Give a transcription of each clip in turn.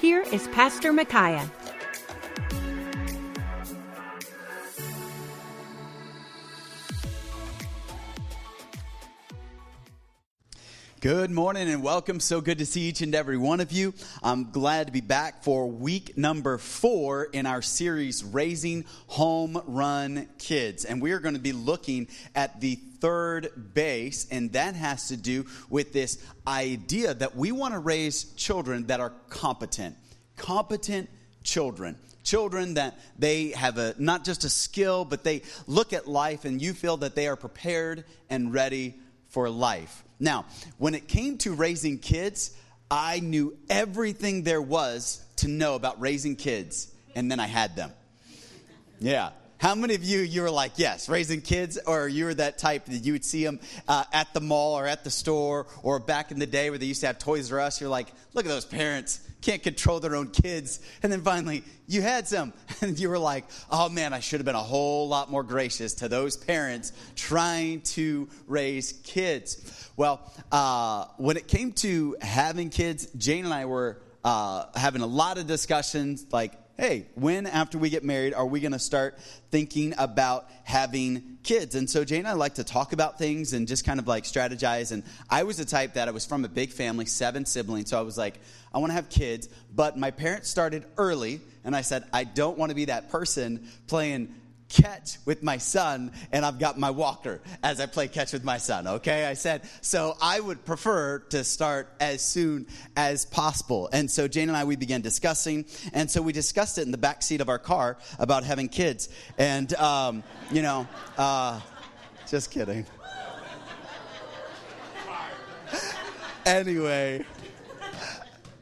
here is Pastor Micaiah. Good morning and welcome. So good to see each and every one of you. I'm glad to be back for week number four in our series, Raising Home Run Kids. And we are going to be looking at the third base, and that has to do with this idea that we want to raise children that are competent. Competent children children that they have a not just a skill but they look at life and you feel that they are prepared and ready for life now when it came to raising kids i knew everything there was to know about raising kids and then i had them. Yeah. How many of you, you were like, yes, raising kids, or you were that type that you would see them uh, at the mall or at the store, or back in the day where they used to have Toys R Us? You're like, look at those parents, can't control their own kids. And then finally, you had some, and you were like, oh man, I should have been a whole lot more gracious to those parents trying to raise kids. Well, uh, when it came to having kids, Jane and I were uh, having a lot of discussions like, hey, when after we get married are we going to start thinking about having kids? And so Jane and I like to talk about things and just kind of like strategize. And I was the type that I was from a big family, seven siblings. So I was like, I want to have kids. But my parents started early. And I said, I don't want to be that person playing catch with my son and I've got my walker as I play catch with my son, okay? I said, so I would prefer to start as soon as possible. And so Jane and I, we began discussing. And so we discussed it in the back seat of our car about having kids. And, um, you know, uh, just kidding. anyway,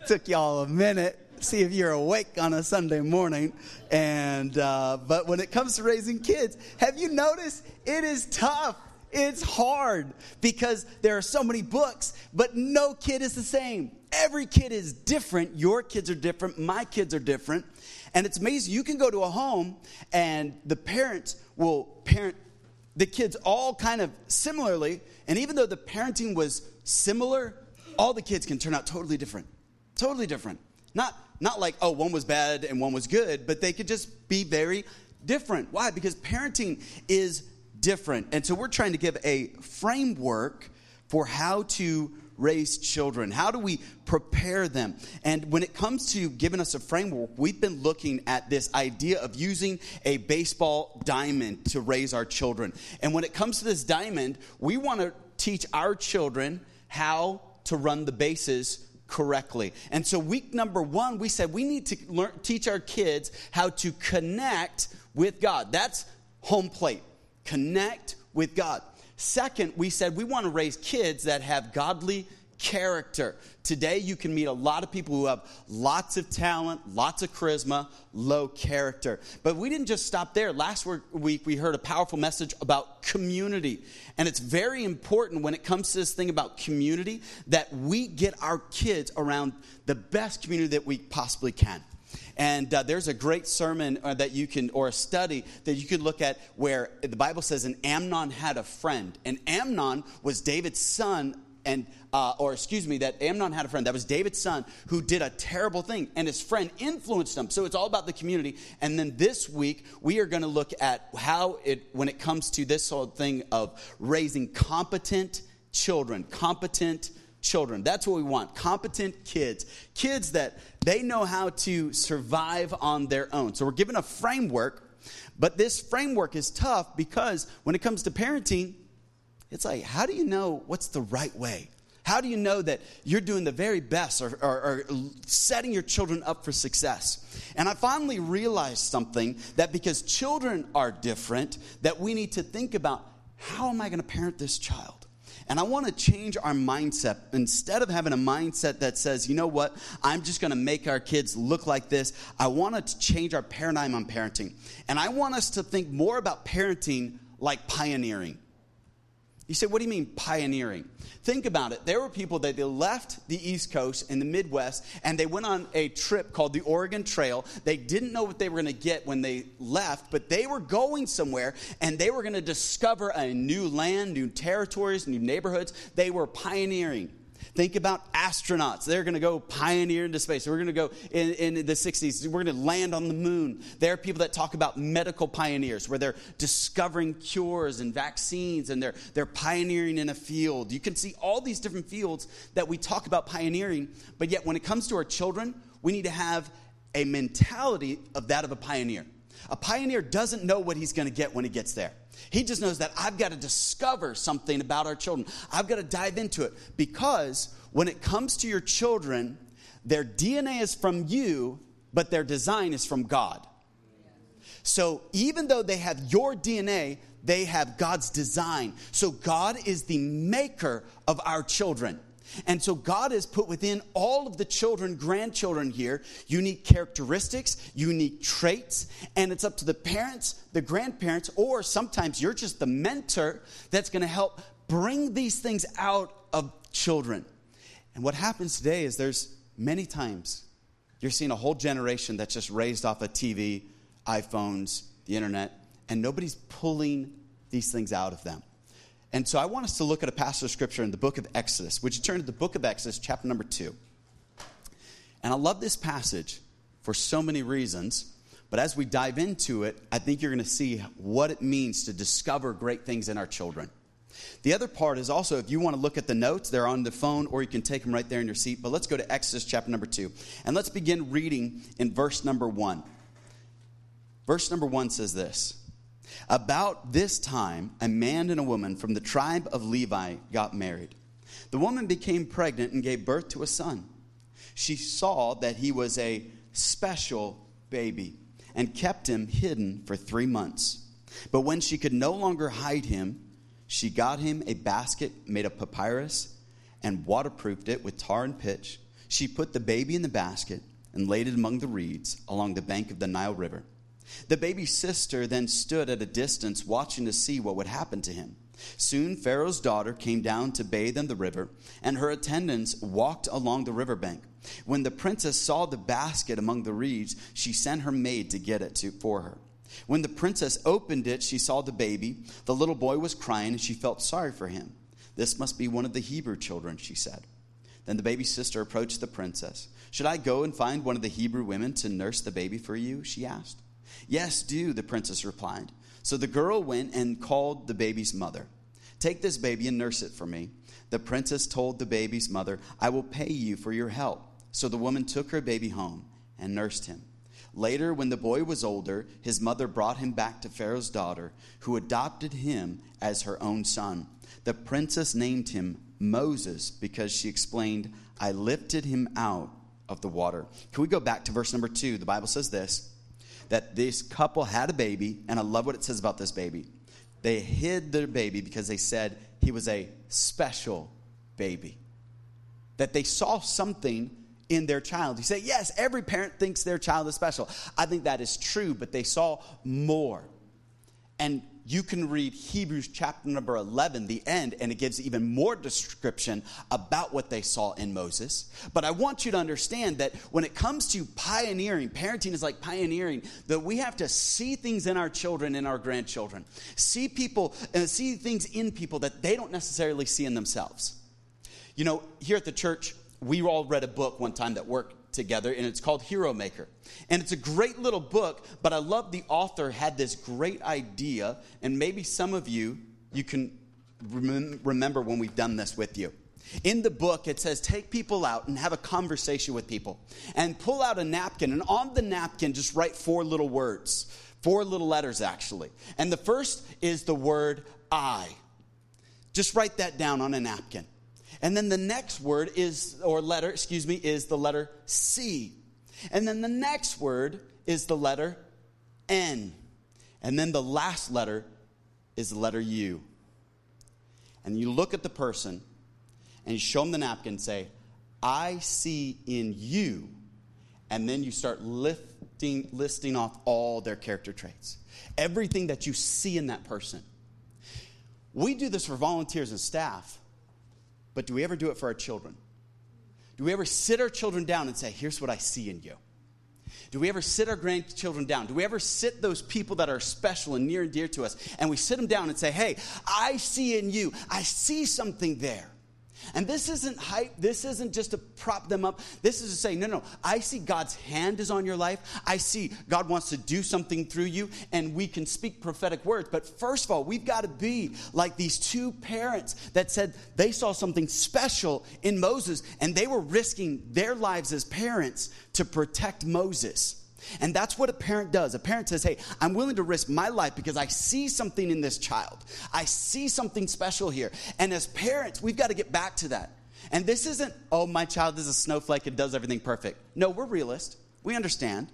took y'all a minute see if you're awake on a Sunday morning. And uh, but when it comes to raising kids, have you noticed it is tough? It's hard because there are so many books, but no kid is the same. Every kid is different. Your kids are different. My kids are different. And it's amazing. You can go to a home and the parents will parent the kids all kind of similarly. And even though the parenting was similar, all the kids can turn out totally different. Totally different. Not not like, oh, one was bad and one was good, but they could just be very different. Why? Because parenting is different. And so we're trying to give a framework for how to raise children. How do we prepare them? And when it comes to giving us a framework, we've been looking at this idea of using a baseball diamond to raise our children. And when it comes to this diamond, we want to teach our children how to run the bases correctly. And so, week number one, we said we need to learn, teach our kids how to connect with God. That's home plate. Connect with God. Second, we said we want to raise kids that have godly character. Today, you can meet a lot of people who have lots of talent, lots of charisma, low character. But we didn't just stop there. Last week, we heard a powerful message about community. And it's very important when it comes to this thing about community that we get our kids around the best community that we possibly can. And uh, there's a great sermon uh, that you can, or a study that you could look at where the Bible says an Amnon had a friend. And Amnon was David's son and uh, or excuse me, that Amnon had a friend that was David's son who did a terrible thing, and his friend influenced him. So it's all about the community. And then this week we are going to look at how it, when it comes to this whole thing of raising competent children, competent children. That's what we want. Competent kids. Kids that they know how to survive on their own. So we're given a framework, but this framework is tough because when it comes to parenting, it's like, how do you know what's the right way? How do you know that you're doing the very best or, or, or, setting your children up for success? And I finally realized something that because children are different, that we need to think about how am I going to parent this child? And I want to change our mindset. Instead of having a mindset that says, you know what, I'm just going to make our kids look like this, I want to change our paradigm on parenting. And I want us to think more about parenting like pioneering. You say, what do you mean pioneering? Think about it. There were people that they left the East Coast in the Midwest and they went on a trip called the Oregon Trail. They didn't know what they were going to get when they left, but they were going somewhere and they were going to discover a new land, new territories, new neighborhoods. They were pioneering. Think about astronauts. They're going to go pioneer into space. We're going to go in, in the 60s. We're going to land on the moon. There are people that talk about medical pioneers where they're discovering cures and vaccines and they're, they're pioneering in a field. You can see all these different fields that we talk about pioneering, but yet when it comes to our children, we need to have a mentality of that of a pioneer. A pioneer doesn't know what he's going to get when he gets there. He just knows that I've got to discover something about our children. I've got to dive into it because when it comes to your children, their DNA is from you, but their design is from God. So even though they have your DNA, they have God's design. So God is the maker of our children. And so God has put within all of the children, grandchildren here, unique characteristics, unique traits, and it's up to the parents, the grandparents, or sometimes you're just the mentor that's going to help bring these things out of children. And what happens today is there's many times you're seeing a whole generation that's just raised off of TV, iPhones, the internet, and nobody's pulling these things out of them. And so I want us to look at a passage of scripture in the book of Exodus. Would you turn to the book of Exodus, chapter number two? And I love this passage for so many reasons. But as we dive into it, I think you're going to see what it means to discover great things in our children. The other part is also, if you want to look at the notes, they're on the phone or you can take them right there in your seat. But let's go to Exodus chapter number two. And let's begin reading in verse number one. Verse number one says this about this time, a man and a woman from the tribe of Levi got married. The woman became pregnant and gave birth to a son. She saw that he was a special baby and kept him hidden for three months. But when she could no longer hide him, she got him a basket made of papyrus and waterproofed it with tar and pitch. She put the baby in the basket and laid it among the reeds along the bank of the Nile River. The baby's sister then stood at a distance, watching to see what would happen to him. Soon Pharaoh's daughter came down to bathe in the river, and her attendants walked along the riverbank. When the princess saw the basket among the reeds, she sent her maid to get it to, for her. When the princess opened it, she saw the baby. The little boy was crying, and she felt sorry for him. This must be one of the Hebrew children, she said. Then the baby's sister approached the princess. Should I go and find one of the Hebrew women to nurse the baby for you? she asked. Yes, do, the princess replied. So the girl went and called the baby's mother. Take this baby and nurse it for me. The princess told the baby's mother, I will pay you for your help. So the woman took her baby home and nursed him. Later, when the boy was older, his mother brought him back to Pharaoh's daughter, who adopted him as her own son. The princess named him Moses because she explained, I lifted him out of the water. Can we go back to verse number two? The Bible says this that this couple had a baby, and I love what it says about this baby. They hid their baby because they said he was a special baby. That they saw something in their child. You say, yes, every parent thinks their child is special. I think that is true, but they saw more. And you can read Hebrews chapter number 11, the end, and it gives even more description about what they saw in Moses. But I want you to understand that when it comes to pioneering, parenting is like pioneering, that we have to see things in our children and our grandchildren, see people, and uh, see things in people that they don't necessarily see in themselves. You know, here at the church, we all read a book one time that worked together, and it's called Hero Maker. And it's a great little book, but I love the author had this great idea, and maybe some of you, you can rem- remember when we've done this with you. In the book, it says, take people out and have a conversation with people. And pull out a napkin, and on the napkin, just write four little words, four little letters actually. And the first is the word I. Just write that down on a napkin. And then the next word is, or letter, excuse me, is the letter C. And then the next word is the letter N. And then the last letter is the letter U. and you look at the person and you show them the napkin and say, I see in you. And then you start lifting, listing off all their character traits. Everything that you see in that person. We do this for volunteers and staff, but do we ever do it for our children? Do we ever sit our children down and say, Here's what I see in you? Do we ever sit our grandchildren down? Do we ever sit those people that are special and near and dear to us and we sit them down and say, Hey, I see in you, I see something there. And this isn't hype. This isn't just to prop them up. This is to say, no, no, I see God's hand is on your life. I see God wants to do something through you, and we can speak prophetic words. But first of all, we've got to be like these two parents that said they saw something special in Moses, and they were risking their lives as parents to protect Moses. And that's what a parent does. A parent says, Hey, I'm willing to risk my life because I see something in this child. I see something special here. And as parents, we've got to get back to that. And this isn't, oh, my child is a snowflake and does everything perfect. No, we're realist. We understand.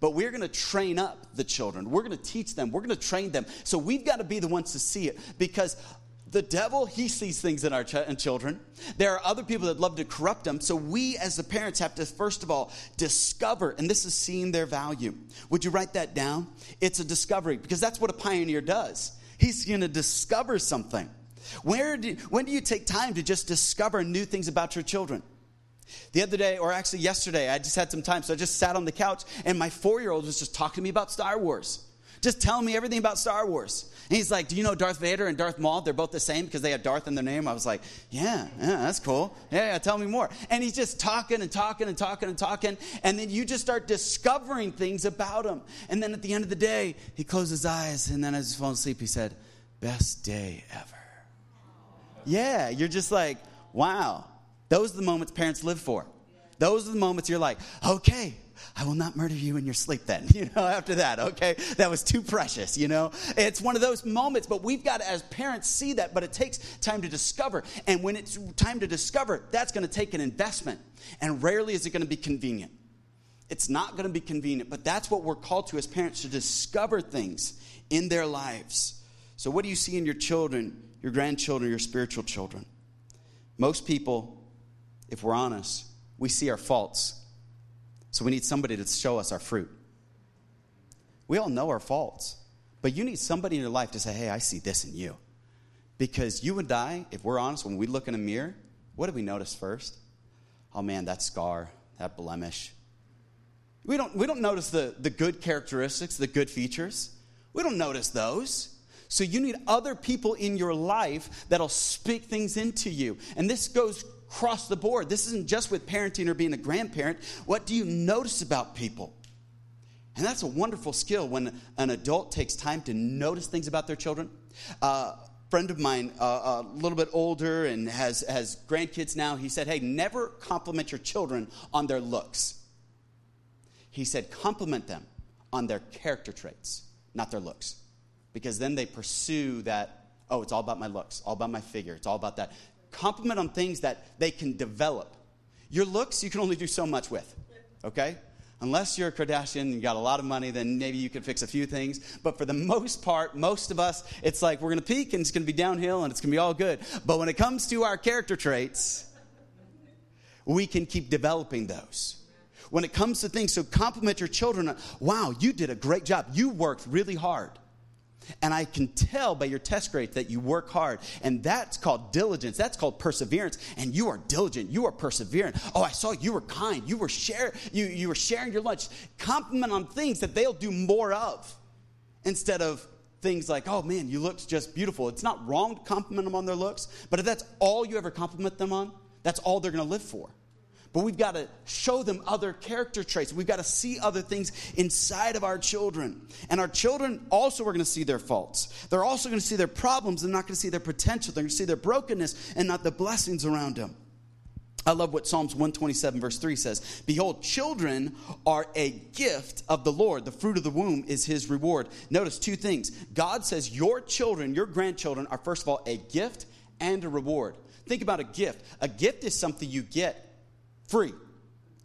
But we're going to train up the children. We're going to teach them. We're going to train them. So we've got to be the ones to see it because the devil, he sees things in our ch- in children. There are other people that love to corrupt them. So we, as the parents, have to first of all discover, and this is seeing their value. Would you write that down? It's a discovery because that's what a pioneer does. He's going to discover something. Where do, when do you take time to just discover new things about your children? The other day, or actually yesterday, I just had some time, so I just sat on the couch, and my four year old was just talking to me about Star Wars just telling me everything about Star Wars. And he's like, Do you know Darth Vader and Darth Maul? They're both the same because they have Darth in their name. I was like, Yeah, yeah, that's cool. Yeah, yeah, tell me more. And he's just talking and talking and talking and talking. And then you just start discovering things about him. And then at the end of the day, he closed his eyes. And then as he's falling asleep, he said, Best day ever. Yeah, you're just like, Wow. Those are the moments parents live for. Those are the moments you're like, Okay, I will not murder you in your sleep then, you know, after that, okay? That was too precious, you know? It's one of those moments, but we've got to, as parents, see that, but it takes time to discover. And when it's time to discover, that's going to take an investment. And rarely is it going to be convenient. It's not going to be convenient, but that's what we're called to as parents to discover things in their lives. So, what do you see in your children, your grandchildren, your spiritual children? Most people, if we're honest, we see our faults so we need somebody to show us our fruit. We all know our faults, but you need somebody in your life to say, hey, I see this in you. Because you and I, if we're honest, when we look in a mirror, what do we notice first? Oh man, that scar, that blemish. We don't, we don't notice the, the good characteristics, the good features. We don't notice those. So you need other people in your life that'll speak things into you. And this goes across the board. This isn't just with parenting or being a grandparent. What do you notice about people? And that's a wonderful skill when an adult takes time to notice things about their children. Uh, friend of mine, uh, a little bit older and has, has grandkids now, he said, Hey, never compliment your children on their looks. He said, Compliment them on their character traits, not their looks. Because then they pursue that, oh, it's all about my looks, all about my figure, it's all about that compliment on things that they can develop. Your looks, you can only do so much with, okay? Unless you're a Kardashian and you got a lot of money, then maybe you can fix a few things. But for the most part, most of us, it's like we're gonna peak and it's gonna be downhill and it's gonna be all good. But when it comes to our character traits, we can keep developing those. When it comes to things, so compliment your children. Wow, you did a great job. You worked really hard. And I can tell by your test grades that you work hard. And that's called diligence. That's called perseverance. And you are diligent. You are perseverant. Oh, I saw you were kind. You were share, you, you were sharing your lunch. Compliment on things that they'll do more of instead of things like, oh man, you look just beautiful. It's not wrong to compliment them on their looks, but if that's all you ever compliment them on, that's all they're going to live for. But we've got to show them other character traits. We've got to see other things inside of our children. And our children also are going to see their faults. They're also going to see their problems. They're not going to see their potential. They're going to see their brokenness and not the blessings around them. I love what Psalms 127, verse 3 says Behold, children are a gift of the Lord. The fruit of the womb is his reward. Notice two things. God says your children, your grandchildren, are first of all a gift and a reward. Think about a gift. A gift is something you get free.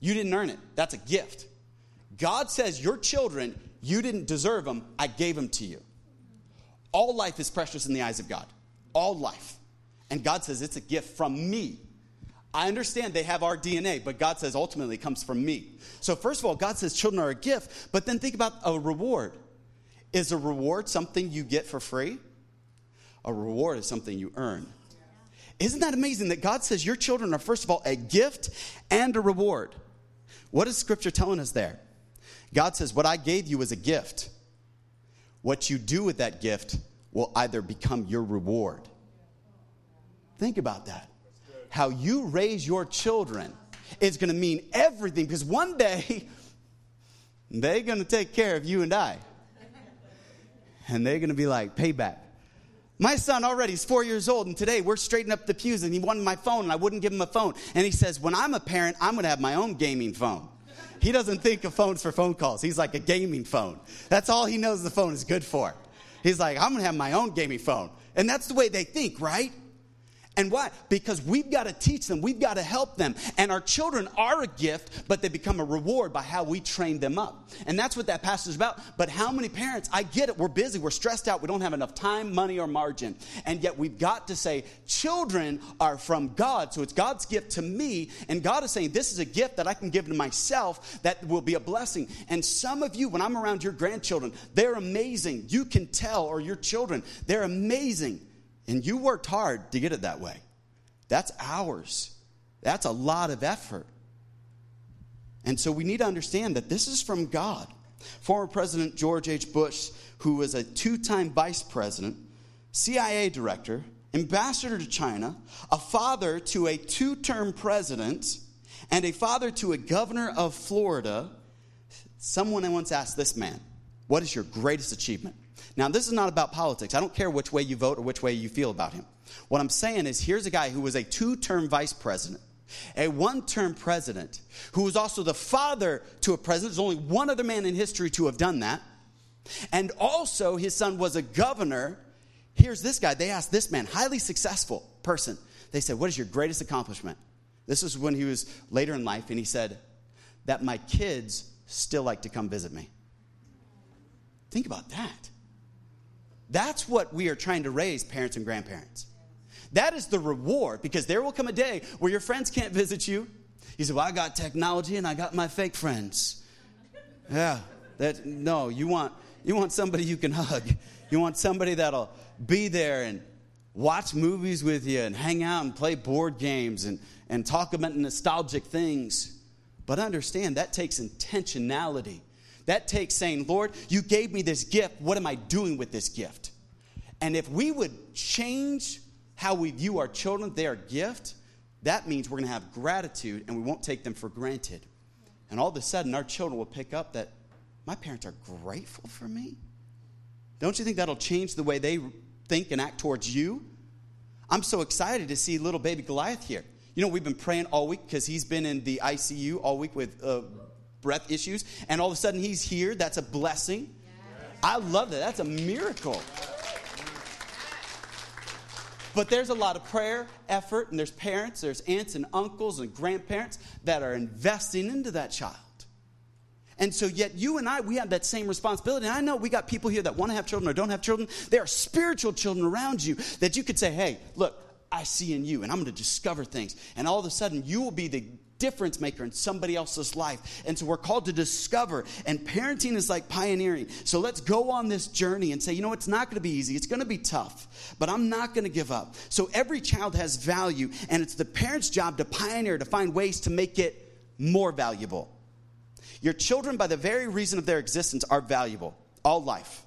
You didn't earn it. That's a gift. God says, Your children, you didn't deserve them. I gave them to you. All life is precious in the eyes of God. All life. And God says it's a gift from me. I understand they have our DNA, but God says ultimately it comes from me. So, first of all, God says children are a gift, but then think about a reward. Is a reward something you get for free? A reward is something you earn. Isn't that amazing that God says your children are, first of all, a gift and a reward? What is Scripture telling us there? God says, What I gave you is a gift. What you do with that gift will either become your reward. Think about that. How you raise your children is going to mean everything because one day they're going to take care of you and I. And they're going to be like, payback. My son already is four years old, and today we're straightening up the pews, and he wanted my phone, and I wouldn't give him a phone. And he says, When I'm a parent, I'm going to have my own gaming phone. He doesn't think of phones for phone calls. He's like a gaming phone. That's all he knows the phone is good for. He's like, I'm going to have my own gaming phone. And that's the way they think, right? And why? Because we've got to teach them, we've got to help them. And our children are a gift, but they become a reward by how we train them up. And that's what that passage is about. But how many parents, I get it, we're busy, we're stressed out, we don't have enough time, money, or margin. And yet we've got to say, children are from God. So it's God's gift to me. And God is saying, this is a gift that I can give to myself that will be a blessing. And some of you, when I'm around your grandchildren, they're amazing. You can tell, or your children, they're amazing. And you worked hard to get it that way. That's ours. That's a lot of effort. And so we need to understand that this is from God. Former President George H. Bush, who was a two time vice president, CIA director, ambassador to China, a father to a two term president, and a father to a governor of Florida, someone once asked this man, What is your greatest achievement? Now, this is not about politics. I don't care which way you vote or which way you feel about him. What I'm saying is here's a guy who was a two term vice president, a one term president, who was also the father to a president. There's only one other man in history to have done that. And also, his son was a governor. Here's this guy. They asked this man, highly successful person. They said, What is your greatest accomplishment? This was when he was later in life, and he said, That my kids still like to come visit me. Think about that. That's what we are trying to raise, parents and grandparents. That is the reward because there will come a day where your friends can't visit you. You say, Well, I got technology and I got my fake friends. Yeah, that no, you want you want somebody you can hug. You want somebody that'll be there and watch movies with you and hang out and play board games and, and talk about nostalgic things. But understand that takes intentionality. That takes saying, Lord, you gave me this gift. What am I doing with this gift? And if we would change how we view our children, their gift, that means we're going to have gratitude and we won't take them for granted. And all of a sudden, our children will pick up that my parents are grateful for me. Don't you think that'll change the way they think and act towards you? I'm so excited to see little baby Goliath here. You know, we've been praying all week because he's been in the ICU all week with uh, breath issues, and all of a sudden he's here. That's a blessing. I love that. That's a miracle. But there's a lot of prayer, effort, and there's parents, there's aunts and uncles and grandparents that are investing into that child. And so, yet you and I, we have that same responsibility. And I know we got people here that want to have children or don't have children. There are spiritual children around you that you could say, hey, look, I see in you, and I'm going to discover things. And all of a sudden, you will be the difference maker in somebody else's life. And so we're called to discover, and parenting is like pioneering. So let's go on this journey and say, you know, it's not going to be easy, it's going to be tough, but I'm not going to give up. So every child has value, and it's the parent's job to pioneer, to find ways to make it more valuable. Your children, by the very reason of their existence, are valuable, all life.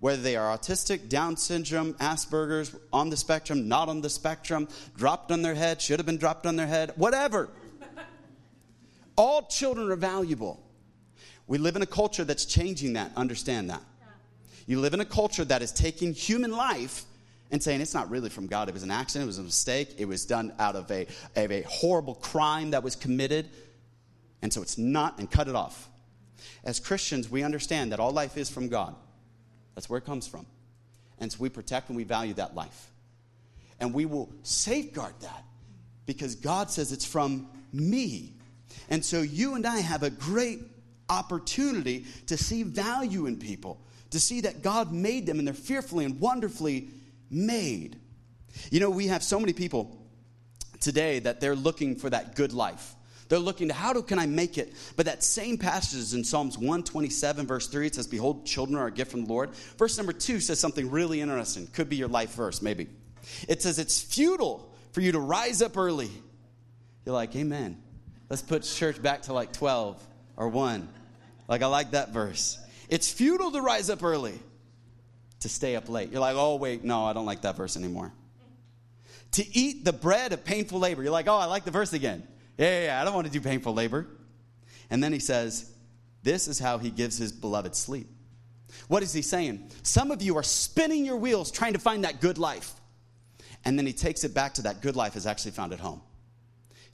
Whether they are autistic, Down syndrome, Asperger's, on the spectrum, not on the spectrum, dropped on their head, should have been dropped on their head, whatever. All children are valuable. We live in a culture that's changing that. Understand that. You live in a culture that is taking human life and saying it's not really from God. It was an accident, it was a mistake, it was done out of a, of a horrible crime that was committed. And so it's not, and cut it off. As Christians, we understand that all life is from God. That's where it comes from. And so we protect and we value that life. And we will safeguard that because God says it's from me. And so you and I have a great opportunity to see value in people, to see that God made them and they're fearfully and wonderfully made. You know, we have so many people today that they're looking for that good life. They're looking to how do, can I make it? But that same passage is in Psalms 127, verse 3. It says, Behold, children are a gift from the Lord. Verse number 2 says something really interesting. Could be your life verse, maybe. It says, It's futile for you to rise up early. You're like, Amen. Let's put church back to like 12 or 1. Like, I like that verse. It's futile to rise up early, to stay up late. You're like, Oh, wait, no, I don't like that verse anymore. To eat the bread of painful labor. You're like, Oh, I like the verse again. Yeah, yeah, yeah, I don't want to do painful labor. And then he says, This is how he gives his beloved sleep. What is he saying? Some of you are spinning your wheels trying to find that good life. And then he takes it back to that good life is actually found at home.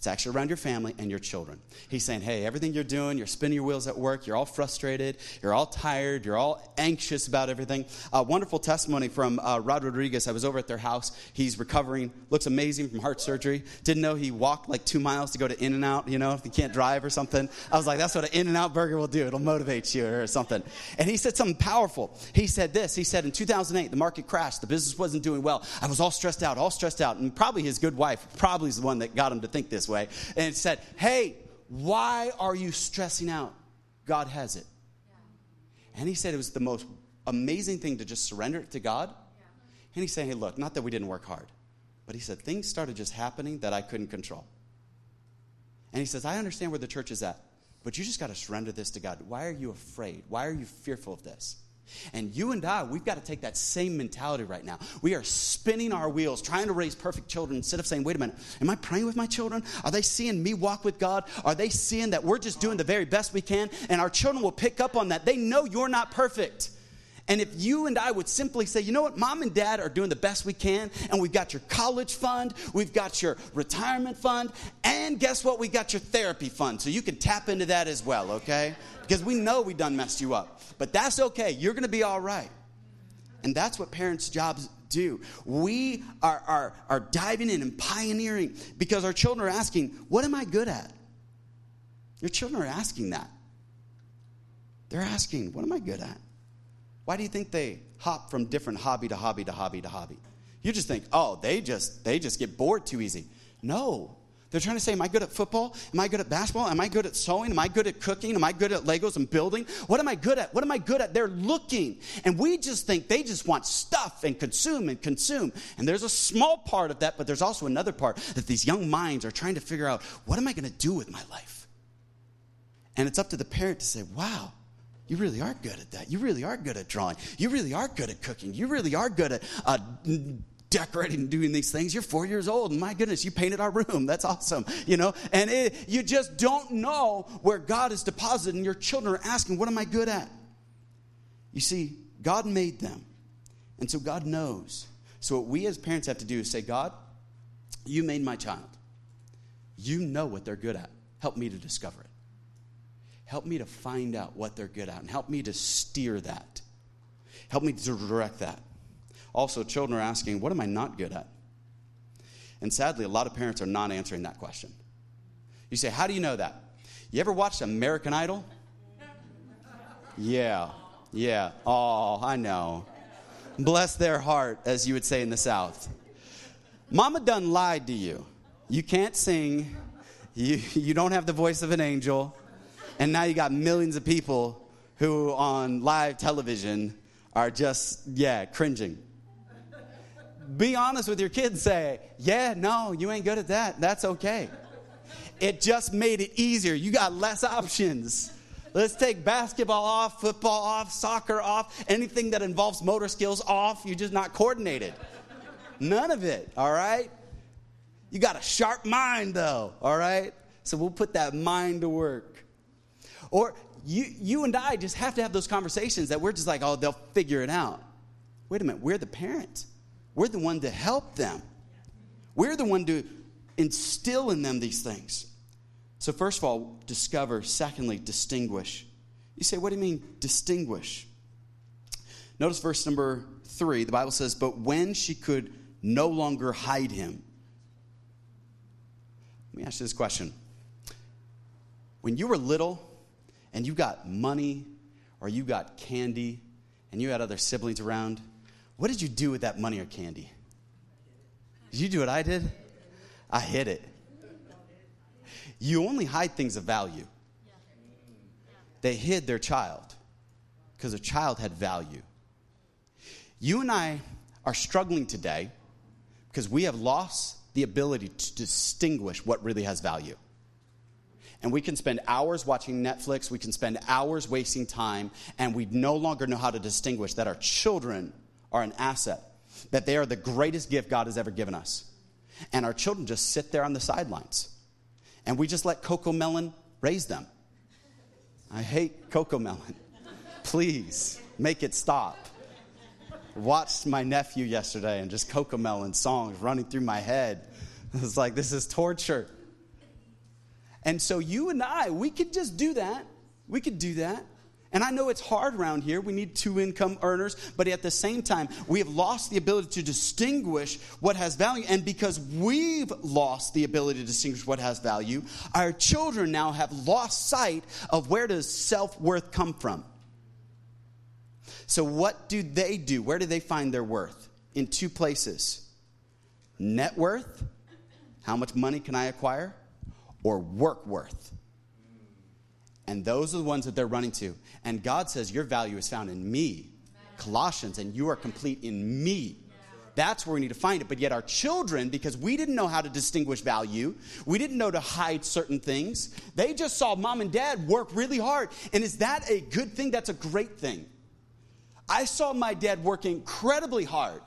It's actually around your family and your children. He's saying, hey, everything you're doing, you're spinning your wheels at work, you're all frustrated, you're all tired, you're all anxious about everything. A wonderful testimony from uh, Rod Rodriguez. I was over at their house. He's recovering, looks amazing from heart surgery. Didn't know he walked like two miles to go to In N Out, you know, if he can't drive or something. I was like, that's what an In N Out burger will do. It'll motivate you or something. And he said something powerful. He said this He said, in 2008, the market crashed, the business wasn't doing well. I was all stressed out, all stressed out. And probably his good wife, probably is the one that got him to think this way way, and said, Hey, why are you stressing out? God has it. Yeah. And he said it was the most amazing thing to just surrender it to God. Yeah. And he said, Hey, look, not that we didn't work hard, but he said things started just happening that I couldn't control. And he says, I understand where the church is at, but you just got to surrender this to God. Why are you afraid? Why are you fearful of this? And you and I, we've got to take that same mentality right now. We are spinning our wheels, trying to raise perfect children instead of saying, wait a minute, am I praying with my children? Are they seeing me walk with God? Are they seeing that we're just doing the very best we can? And our children will pick up on that. They know you're not perfect. And if you and I would simply say, you know what, mom and dad are doing the best we can, and we've got your college fund, we've got your retirement fund, and guess what? We got your therapy fund. So you can tap into that as well, okay? Because we know we done messed you up. But that's okay. You're to be all right. And that's what parents' jobs do. We are, are, are diving in and pioneering because our children are asking, What am I good at? Your children are asking that. They're asking, What am I good at? Why do you think they hop from different hobby to hobby to hobby to hobby? You just think, oh, they just they just get bored too easy. No. They're trying to say, Am I good at football? Am I good at basketball? Am I good at sewing? Am I good at cooking? Am I good at Legos and building? What am I good at? What am I good at? They're looking. And we just think they just want stuff and consume and consume. And there's a small part of that, but there's also another part that these young minds are trying to figure out what am I going to do with my life? And it's up to the parent to say, Wow, you really are good at that. You really are good at drawing. You really are good at cooking. You really are good at uh, decorating and doing these things. You're four years old, and my goodness, you painted our room. That's awesome, you know. And it, you just don't know where God is deposited, and your children are asking, "What am I good at?" You see, God made them, and so God knows. So what we as parents have to do is say, "God, you made my child. You know what they're good at. Help me to discover it. Help me to find out what they're good at, and help me to steer that. Help me to direct that." Also, children are asking, What am I not good at? And sadly, a lot of parents are not answering that question. You say, How do you know that? You ever watched American Idol? Yeah, yeah. Oh, I know. Bless their heart, as you would say in the South. Mama done lied to you. You can't sing, you, you don't have the voice of an angel, and now you got millions of people who on live television are just, yeah, cringing be honest with your kids say, Yeah, no, you ain't good at that. That's okay. It just made it easier. You got less options. Let's take basketball off, football off, soccer off, anything that involves motor skills off. You're just not coordinated. None of it, all right? You got a sharp mind, though, all right? So we'll put that mind to work. Or you, you and I just have to have those conversations that we're just like, oh, they'll figure it out. Wait a minute, we're the parent. We're the one to help them. We're the one to instill in them these things. So, first of all, discover. Secondly, distinguish. You say, what do you mean, distinguish? Notice verse number three. The Bible says, But when she could no longer hide him. Let me ask you this question. When you were little and you got money or you got candy and you had other siblings around, what did you do with that money or candy? Did you do what I did? I hid it. You only hide things of value. They hid their child because a child had value. You and I are struggling today because we have lost the ability to distinguish what really has value. And we can spend hours watching Netflix, we can spend hours wasting time, and we no longer know how to distinguish that our children are an asset, that they are the greatest gift God has ever given us. And our children just sit there on the sidelines. And we just let CoComelon raise them. I hate CoComelon. Please make it stop watched my nephew yesterday and just CoComelon songs running through my head. It's like, this is torture. And so you and I, we could just do that. We could do that. And I know it's hard around here. We need two income earners. But at the same time, we have lost the ability to distinguish what has value. And because we've lost the ability to distinguish what has value, our children now have lost sight of where does self worth come from. So, what do they do? Where do they find their worth? In two places net worth, how much money can I acquire? Or work worth. And those are the ones that they're running to. And God says, Your value is found in me. Colossians, and you are complete in me. That's where we need to find it. But yet, our children, because we didn't know how to distinguish value, we didn't know to hide certain things, they just saw mom and dad work really hard. And is that a good thing? That's a great thing. I saw my dad work incredibly hard.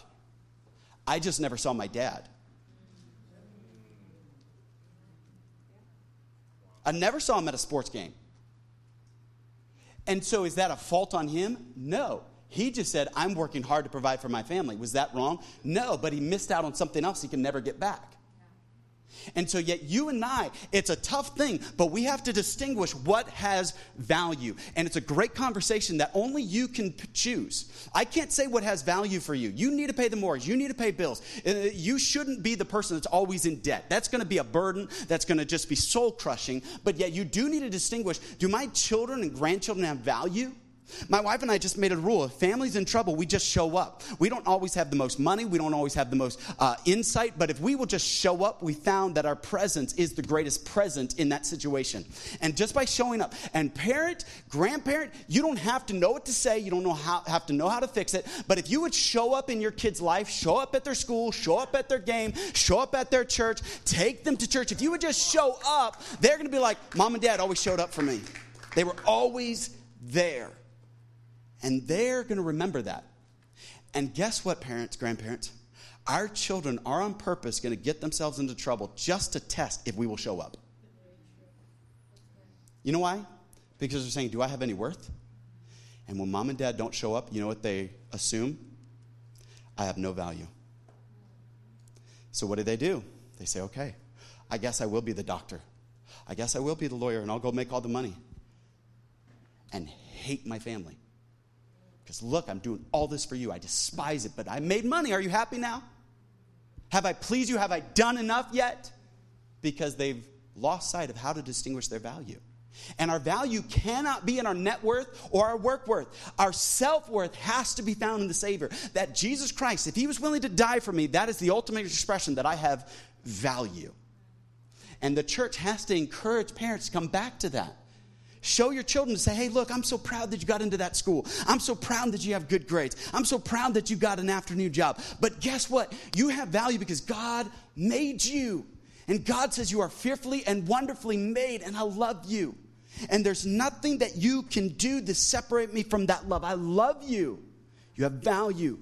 I just never saw my dad. I never saw him at a sports game. And so, is that a fault on him? No. He just said, I'm working hard to provide for my family. Was that wrong? No, but he missed out on something else he can never get back. And so, yet, you and I, it's a tough thing, but we have to distinguish what has value. And it's a great conversation that only you can choose. I can't say what has value for you. You need to pay the mortgage, you need to pay bills. Uh, you shouldn't be the person that's always in debt. That's going to be a burden, that's going to just be soul crushing. But yet, you do need to distinguish do my children and grandchildren have value? My wife and I just made a rule. If family's in trouble, we just show up. We don't always have the most money, we don't always have the most uh, insight, but if we will just show up, we found that our presence is the greatest present in that situation. And just by showing up, and parent, grandparent, you don't have to know what to say, you don't know how, have to know how to fix it, but if you would show up in your kid's life, show up at their school, show up at their game, show up at their church, take them to church, if you would just show up, they're gonna be like, Mom and Dad always showed up for me. They were always there. And they're going to remember that. And guess what, parents, grandparents? Our children are on purpose going to get themselves into trouble just to test if we will show up. You know why? Because they're saying, Do I have any worth? And when mom and dad don't show up, you know what they assume? I have no value. So what do they do? They say, Okay, I guess I will be the doctor. I guess I will be the lawyer and I'll go make all the money. And hate my family. Because look, I'm doing all this for you. I despise it, but I made money. Are you happy now? Have I pleased you? Have I done enough yet? Because they've lost sight of how to distinguish their value. And our value cannot be in our net worth or our work worth. Our self worth has to be found in the Savior. That Jesus Christ, if He was willing to die for me, that is the ultimate expression that I have value. And the church has to encourage parents to come back to that. Show your children to say, hey, look, I'm so proud that you got into that school. I'm so proud that you have good grades. I'm so proud that you got an afternoon job. But guess what? You have value because God made you. And God says you are fearfully and wonderfully made, and I love you. And there's nothing that you can do to separate me from that love. I love you. You have value.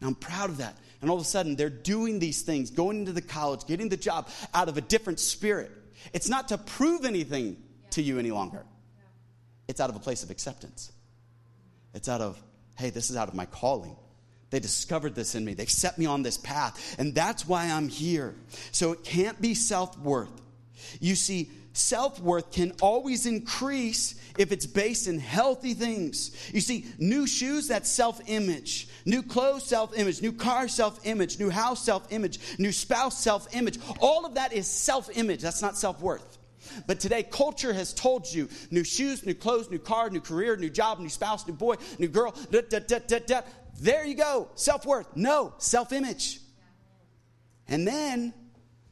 And I'm proud of that. And all of a sudden, they're doing these things, going into the college, getting the job out of a different spirit. It's not to prove anything to you any longer. It's out of a place of acceptance. It's out of, hey, this is out of my calling. They discovered this in me. They set me on this path, and that's why I'm here. So it can't be self worth. You see, self worth can always increase if it's based in healthy things. You see, new shoes, that's self image. New clothes, self image. New car, self image. New house, self image. New spouse, self image. All of that is self image. That's not self worth. But today, culture has told you new shoes, new clothes, new car, new career, new job, new spouse, new boy, new girl. Da, da, da, there you go. Self worth. No, self image. And then,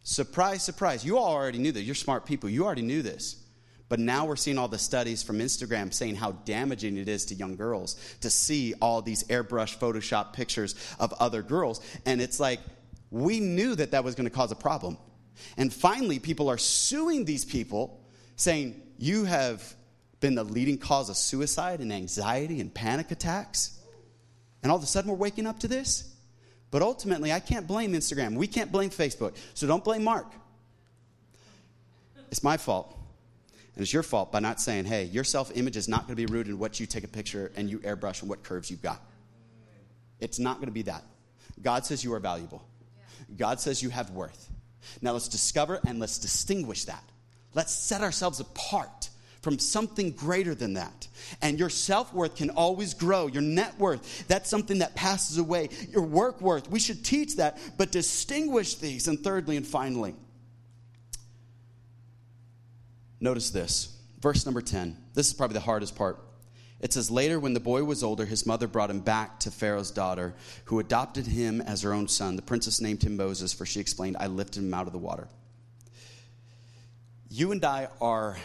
surprise, surprise, you all already knew this. You're smart people. You already knew this. But now we're seeing all the studies from Instagram saying how damaging it is to young girls to see all these airbrush Photoshop pictures of other girls. And it's like, we knew that that was going to cause a problem. And finally, people are suing these people saying, You have been the leading cause of suicide and anxiety and panic attacks. And all of a sudden, we're waking up to this. But ultimately, I can't blame Instagram. We can't blame Facebook. So don't blame Mark. It's my fault. And it's your fault by not saying, hey, your self image is not going to be rooted in what you take a picture and you airbrush and what curves you've got. It's not going to be that. God says you are valuable, God says you have worth. Now let's discover and let's distinguish that. Let's set ourselves apart from something greater than that. And your self worth can always grow. Your net worth, that's something that passes away. Your work worth, we should teach that, but distinguish these. And thirdly and finally, notice this. Verse number 10. This is probably the hardest part. It says, Later, when the boy was older, his mother brought him back to Pharaoh's daughter, who adopted him as her own son. The princess named him Moses, for she explained, I lifted him out of the water. You and I are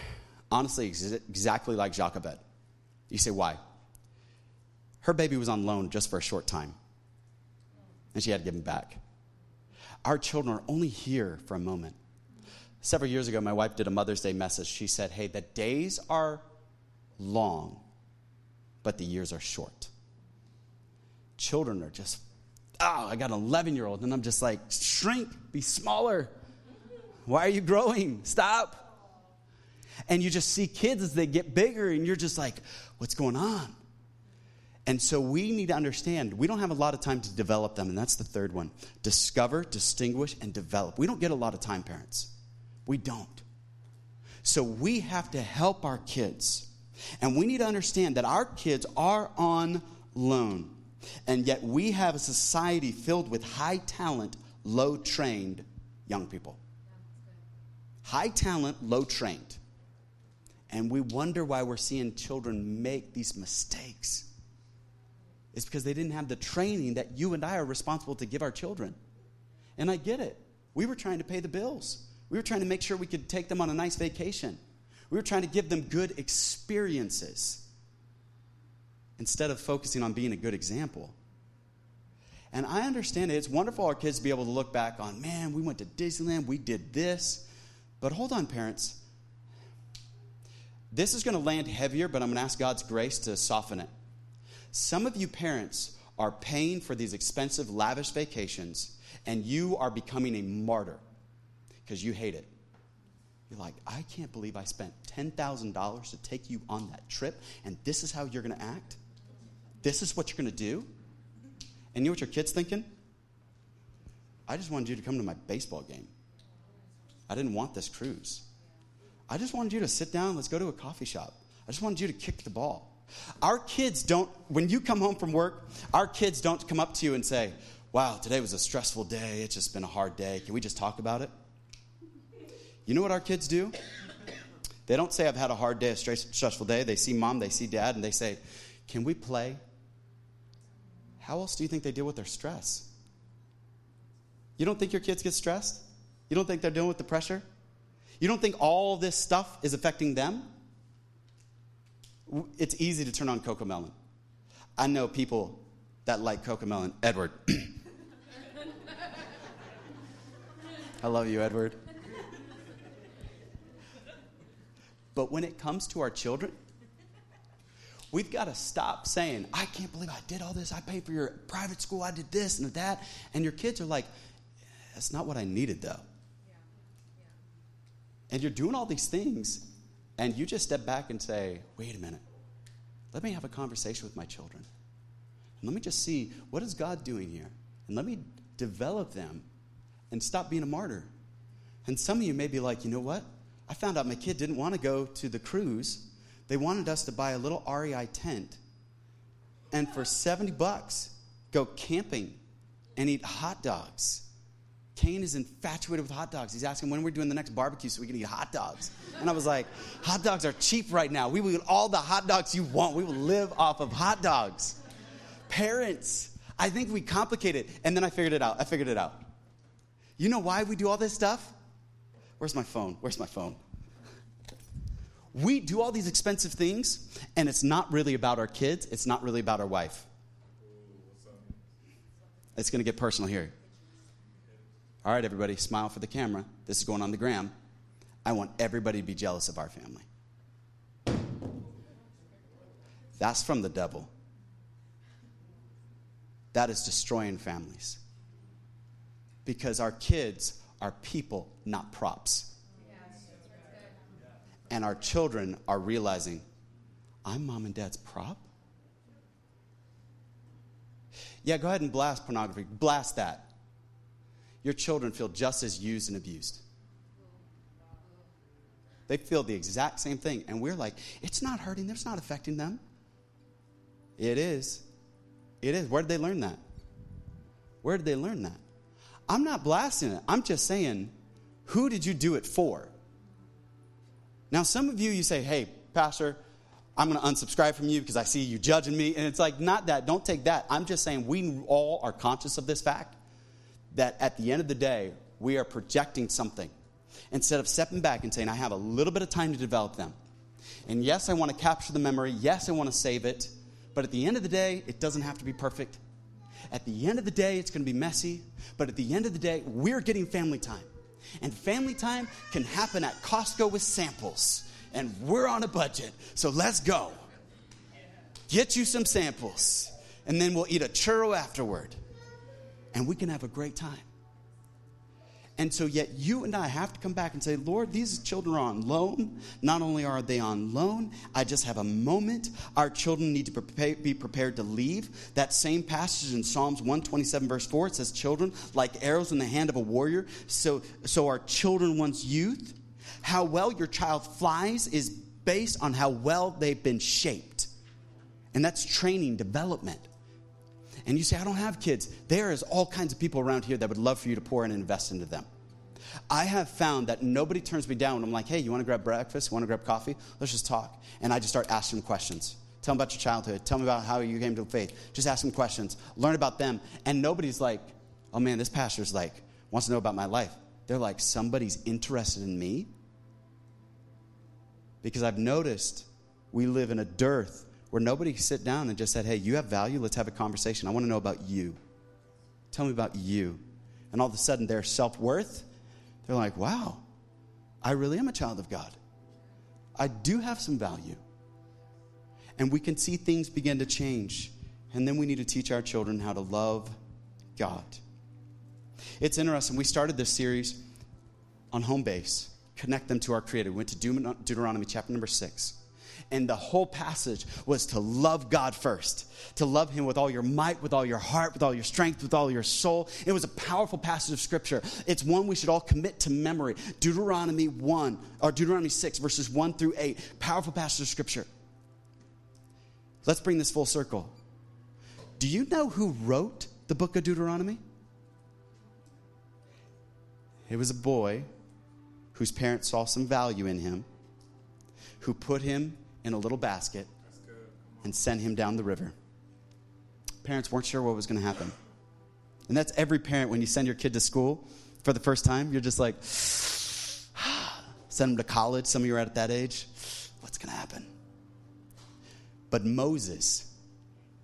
honestly ex- exactly like Jochebed. You say, why? Her baby was on loan just for a short time, and she had to give him back. Our children are only here for a moment. Several years ago, my wife did a Mother's Day message. She said, Hey, the days are long, but the years are short. Children are just, oh, I got an 11 year old, and I'm just like, shrink, be smaller. Why are you growing? Stop. And you just see kids as they get bigger, and you're just like, what's going on? And so we need to understand we don't have a lot of time to develop them, and that's the third one discover, distinguish, and develop. We don't get a lot of time, parents. We don't. So we have to help our kids and we need to understand that our kids are on loan. And yet we have a society filled with high talent, low trained young people. High talent, low trained. And we wonder why we're seeing children make these mistakes. It's because they didn't have the training that you and I are responsible to give our children. And I get it. We were trying to pay the bills, we were trying to make sure we could take them on a nice vacation. We were trying to give them good experiences instead of focusing on being a good example. And I understand it. It's wonderful our kids to be able to look back on, man, we went to Disneyland, we did this. But hold on, parents. This is going to land heavier, but I'm going to ask God's grace to soften it. Some of you parents are paying for these expensive, lavish vacations, and you are becoming a martyr because you hate it. You're like, I can't believe I spent $10,000 to take you on that trip, and this is how you're going to act? This is what you're going to do? And you know what your kid's thinking? I just wanted you to come to my baseball game. I didn't want this cruise. I just wanted you to sit down, let's go to a coffee shop. I just wanted you to kick the ball. Our kids don't, when you come home from work, our kids don't come up to you and say, Wow, today was a stressful day. It's just been a hard day. Can we just talk about it? You know what our kids do? They don't say, I've had a hard day, a stressful day. They see mom, they see dad, and they say, Can we play? How else do you think they deal with their stress? You don't think your kids get stressed? You don't think they're dealing with the pressure? You don't think all this stuff is affecting them? It's easy to turn on CoComelon. I know people that like CoComelon. Edward. I love you, Edward. But when it comes to our children, we've got to stop saying, I can't believe I did all this. I paid for your private school. I did this and that. And your kids are like, that's not what I needed, though. Yeah. Yeah. And you're doing all these things, and you just step back and say, wait a minute. Let me have a conversation with my children. And let me just see what is God doing here? And let me develop them and stop being a martyr. And some of you may be like, you know what? I found out my kid didn't want to go to the cruise. They wanted us to buy a little REI tent and for 70 bucks go camping and eat hot dogs. Kane is infatuated with hot dogs. He's asking when we're doing the next barbecue so we can eat hot dogs. And I was like, hot dogs are cheap right now. We will eat all the hot dogs you want. We will live off of hot dogs. Parents, I think we complicate it. And then I figured it out. I figured it out. You know why we do all this stuff? Where's my phone? Where's my phone? We do all these expensive things, and it's not really about our kids, it's not really about our wife. It's going to get personal here. All right, everybody, smile for the camera. This is going on the gram. I want everybody to be jealous of our family. That's from the devil. That is destroying families. Because our kids are people, not props. And our children are realizing, I'm mom and dad's prop? Yeah, go ahead and blast pornography. Blast that. Your children feel just as used and abused. They feel the exact same thing. And we're like, it's not hurting them, it's not affecting them. It is. It is. Where did they learn that? Where did they learn that? I'm not blasting it. I'm just saying, who did you do it for? Now, some of you, you say, hey, Pastor, I'm going to unsubscribe from you because I see you judging me. And it's like, not that. Don't take that. I'm just saying we all are conscious of this fact that at the end of the day, we are projecting something instead of stepping back and saying, I have a little bit of time to develop them. And yes, I want to capture the memory. Yes, I want to save it. But at the end of the day, it doesn't have to be perfect. At the end of the day, it's going to be messy. But at the end of the day, we're getting family time. And family time can happen at Costco with samples. And we're on a budget. So let's go. Get you some samples. And then we'll eat a churro afterward. And we can have a great time. And so, yet you and I have to come back and say, Lord, these children are on loan. Not only are they on loan, I just have a moment. Our children need to be prepared to leave. That same passage in Psalms 127, verse 4, it says, Children, like arrows in the hand of a warrior, so, so are children one's youth. How well your child flies is based on how well they've been shaped. And that's training, development and you say, I don't have kids, there is all kinds of people around here that would love for you to pour and invest into them. I have found that nobody turns me down when I'm like, hey, you want to grab breakfast? You Want to grab coffee? Let's just talk. And I just start asking them questions. Tell them about your childhood. Tell them about how you came to faith. Just ask them questions. Learn about them. And nobody's like, oh man, this pastor's like, wants to know about my life. They're like, somebody's interested in me. Because I've noticed we live in a dearth where nobody sit down and just said, Hey, you have value. Let's have a conversation. I want to know about you. Tell me about you. And all of a sudden, their self worth, they're like, Wow, I really am a child of God. I do have some value. And we can see things begin to change. And then we need to teach our children how to love God. It's interesting. We started this series on home base, connect them to our Creator. We went to Deuteronomy chapter number six. And the whole passage was to love God first, to love Him with all your might, with all your heart, with all your strength, with all your soul. It was a powerful passage of Scripture. It's one we should all commit to memory. Deuteronomy 1, or Deuteronomy 6, verses 1 through 8. Powerful passage of Scripture. Let's bring this full circle. Do you know who wrote the book of Deuteronomy? It was a boy whose parents saw some value in him, who put him in a little basket and sent him down the river. Parents weren't sure what was going to happen. And that's every parent when you send your kid to school for the first time. You're just like, send them to college. Some of you are at that age. What's going to happen? But Moses,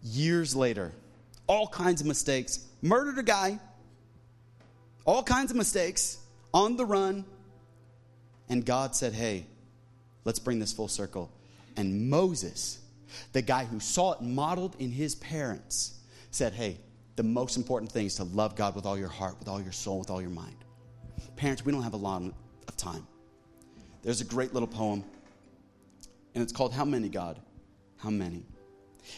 years later, all kinds of mistakes, murdered a guy, all kinds of mistakes, on the run. And God said, hey, let's bring this full circle. And Moses, the guy who saw it modeled in his parents, said, Hey, the most important thing is to love God with all your heart, with all your soul, with all your mind. Parents, we don't have a lot of time. There's a great little poem, and it's called How Many, God? How Many?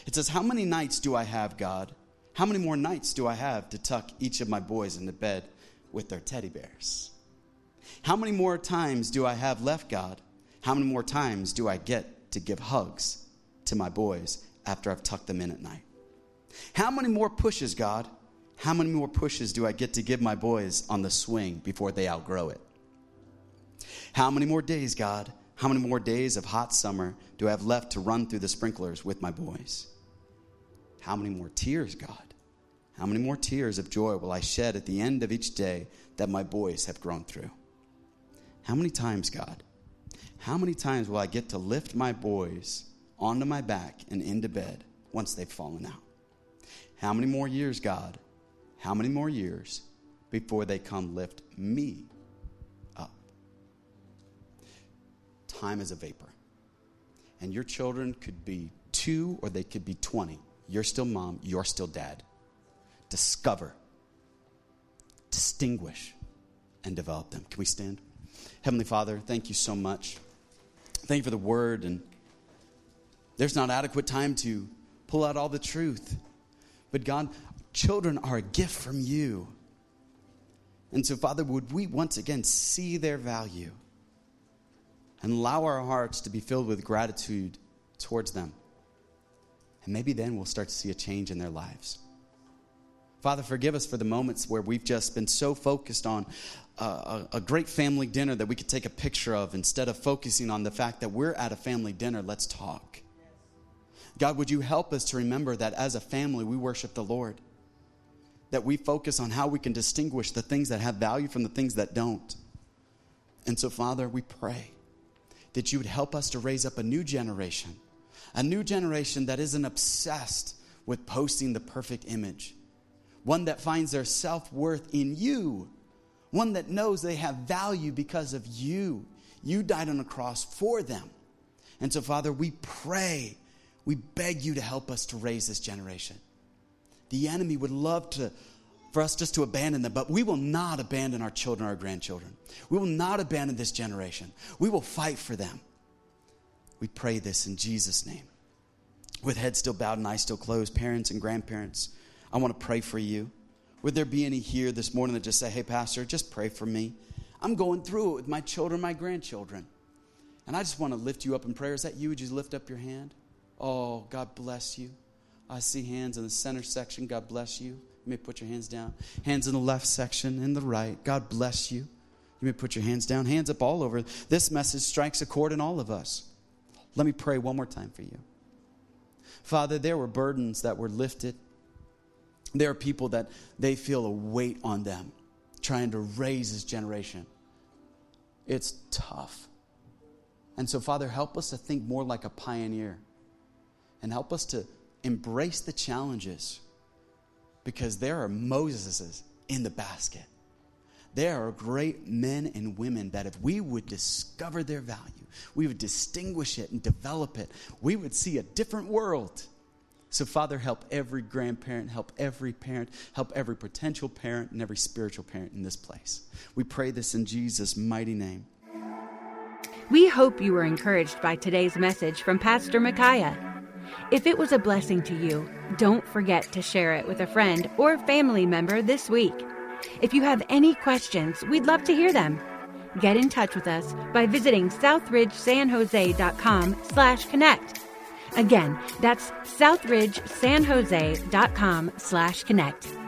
It says, How many nights do I have, God? How many more nights do I have to tuck each of my boys into bed with their teddy bears? How many more times do I have left, God? How many more times do I get to give hugs to my boys after I've tucked them in at night. How many more pushes, God? How many more pushes do I get to give my boys on the swing before they outgrow it? How many more days, God? How many more days of hot summer do I have left to run through the sprinklers with my boys? How many more tears, God? How many more tears of joy will I shed at the end of each day that my boys have grown through? How many times, God, how many times will I get to lift my boys onto my back and into bed once they've fallen out? How many more years, God? How many more years before they come lift me up? Time is a vapor. And your children could be two or they could be 20. You're still mom, you're still dad discover, distinguish, and develop them. Can we stand? Heavenly Father, thank you so much. Thank you for the word. And there's not adequate time to pull out all the truth. But God, children are a gift from you. And so, Father, would we once again see their value and allow our hearts to be filled with gratitude towards them? And maybe then we'll start to see a change in their lives. Father, forgive us for the moments where we've just been so focused on a, a, great family dinner that we could take a picture of instead of focusing on the fact that we're at a family dinner. Let's talk. God, would you help us to remember that as a family we worship the Lord? That we focus on how we can distinguish the things that have value from the things that don't. And so, Father, we pray that you would help us to raise up a new generation, a new generation that isn't obsessed with posting the perfect image one that finds their self worth in you, one that knows they have value because of you. You died on the cross for them. And so, Father, we pray, we beg you to help us to raise this generation. The enemy would love to for us just to abandon them, but we will not abandon our children, our grandchildren. We will not abandon this generation. We will fight for them. We pray this in Jesus' name. With heads still bowed and eyes still closed, parents and grandparents, I want to pray for you. Would there be any here this morning that just say, hey, Pastor, just pray for me? I'm going through it with my children, my grandchildren. And I just want to lift you up in prayer. Is that you? Would you lift up your hand? Oh, God bless you. I see hands in the center section. God bless you. You may put your hands down. Hands in the left section, in the right. God bless you. You may put your hands down. Hands up all over. This message strikes a chord in all of us. Let me pray one more time for you. Father, there were burdens that were lifted there are people that they feel a weight on them trying to raise this generation. It's tough. And so, Father, help us to think more like a pioneer and help us to embrace the challenges because there are Moseses in the basket. There are great men and women that if we would discover their value, we would distinguish it and develop it, we would see a different world. So, Father, help every grandparent, help every parent, help every potential parent, and every spiritual parent in this place. We pray this in Jesus' mighty name. We hope you were encouraged by today's message from Pastor Micaiah. If it was a blessing to you, don't forget to share it with a friend or family member this week. If you have any questions, we'd love to hear them. Get in touch with us by visiting southridgesanjose.com slash connect Again, that's southridgesanjose.com slash connect.